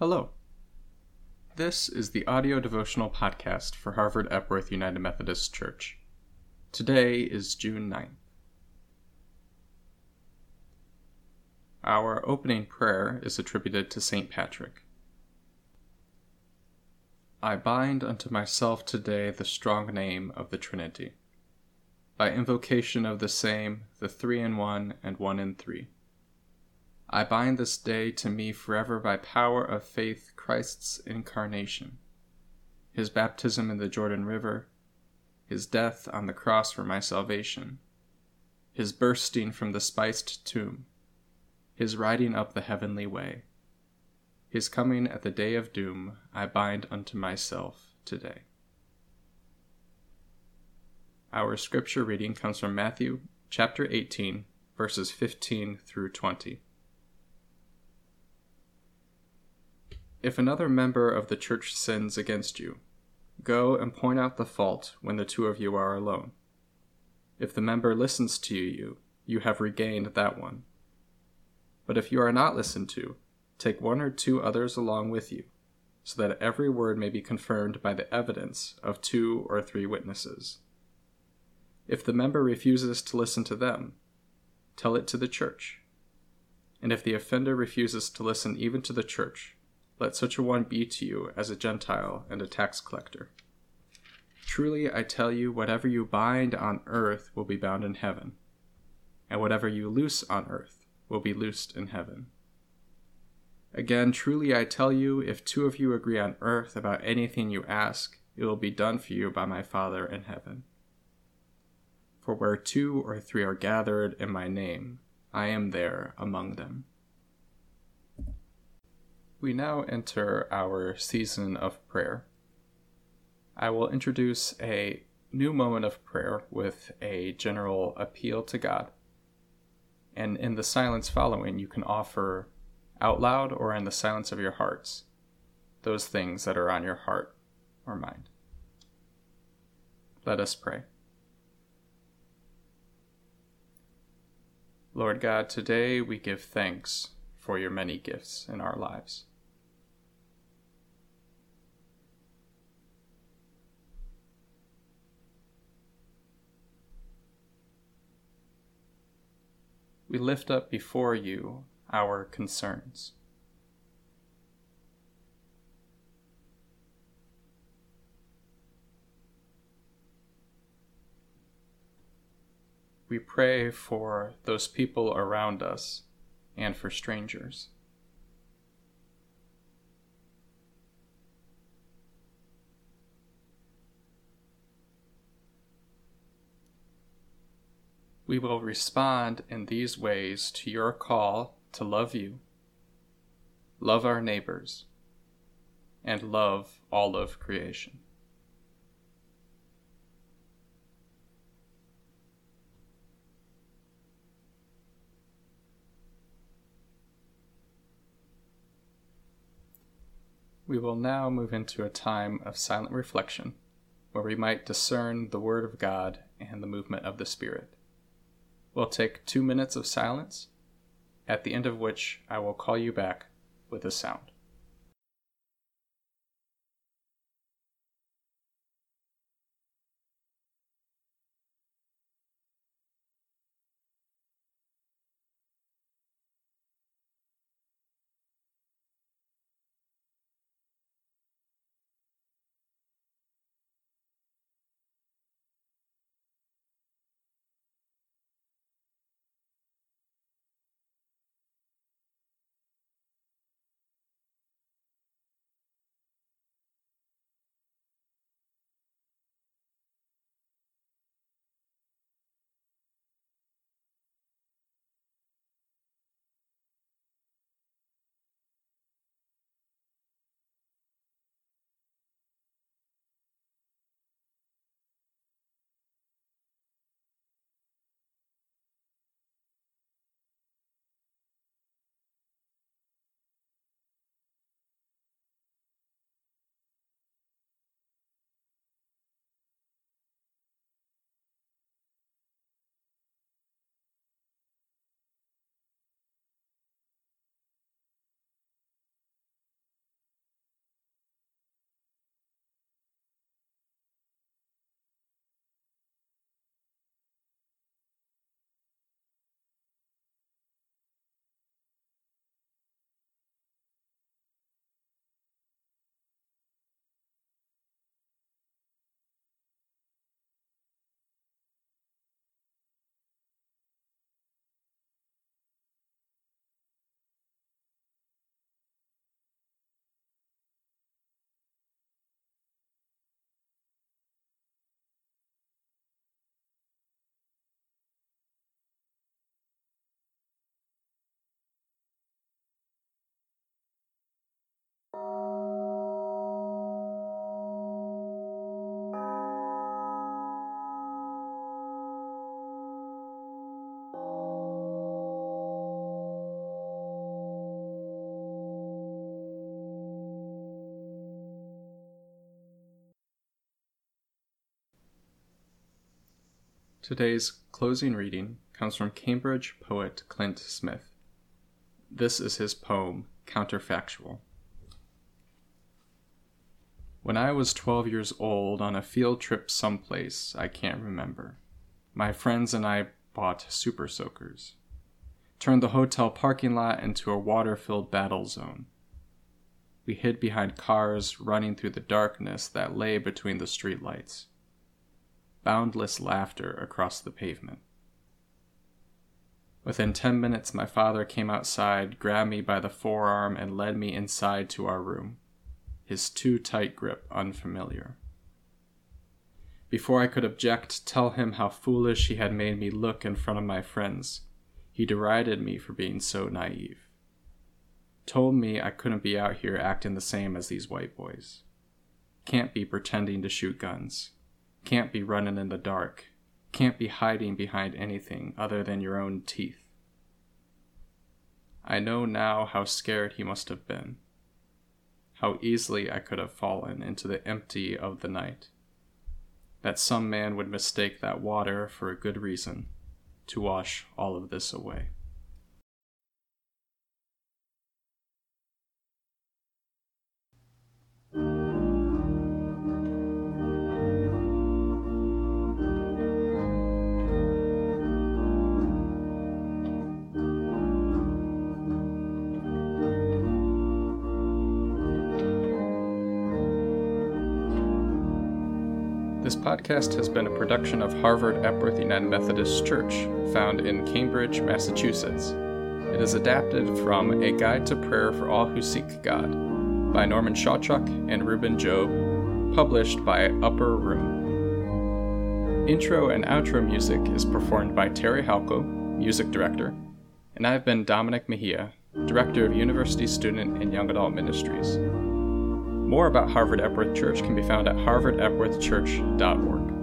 Hello. This is the audio devotional podcast for Harvard Epworth United Methodist Church. Today is June 9th. Our opening prayer is attributed to St. Patrick. I bind unto myself today the strong name of the Trinity. By invocation of the same, the three in one and one in three. I bind this day to me forever by power of faith Christ's incarnation, his baptism in the Jordan River, his death on the cross for my salvation, his bursting from the spiced tomb, his riding up the heavenly way, his coming at the day of doom, I bind unto myself today. Our scripture reading comes from Matthew chapter 18, verses 15 through 20. If another member of the church sins against you, go and point out the fault when the two of you are alone. If the member listens to you, you have regained that one. But if you are not listened to, take one or two others along with you, so that every word may be confirmed by the evidence of two or three witnesses. If the member refuses to listen to them, tell it to the church. And if the offender refuses to listen even to the church, let such a one be to you as a Gentile and a tax collector. Truly I tell you, whatever you bind on earth will be bound in heaven, and whatever you loose on earth will be loosed in heaven. Again, truly I tell you, if two of you agree on earth about anything you ask, it will be done for you by my Father in heaven. For where two or three are gathered in my name, I am there among them. We now enter our season of prayer. I will introduce a new moment of prayer with a general appeal to God. And in the silence following, you can offer out loud or in the silence of your hearts those things that are on your heart or mind. Let us pray. Lord God, today we give thanks for your many gifts in our lives. we lift up before you our concerns. We pray for those people around us and for strangers. we will respond in these ways to your call to love you, love our neighbors, and love all of creation. We will now move into a time of silent reflection where we might discern the Word of God and the movement of the Spirit. We'll take two minutes of silence, at the end of which I will call you back with a sound. Today's closing reading comes from Cambridge poet Clint Smith. This is his poem, Counterfactual. When I was 12 years old on a field trip someplace I can't remember, my friends and I bought super soakers, turned the hotel parking lot into a water filled battle zone. We hid behind cars running through the darkness that lay between the streetlights. Boundless laughter across the pavement. Within 10 minutes, my father came outside, grabbed me by the forearm, and led me inside to our room, his too tight grip unfamiliar. Before I could object, tell him how foolish he had made me look in front of my friends, he derided me for being so naive. Told me I couldn't be out here acting the same as these white boys. Can't be pretending to shoot guns. Can't be running in the dark. Can't be hiding behind anything other than your own teeth. I know now how scared he must have been. How easily I could have fallen into the empty of the night that some man would mistake that water for a good reason to wash all of this away. Podcast has been a production of Harvard Epworth United Methodist Church, found in Cambridge, Massachusetts. It is adapted from A Guide to Prayer for All Who Seek God by Norman Shawchuck and Rueben Job, published by Upper Room. Intro and outro music is performed by Terry Halko, music director, and I've been Dominic Mejia, director of University Student and Young Adult Ministries. More about Harvard Epworth Church can be found at harvardepworthchurch.org.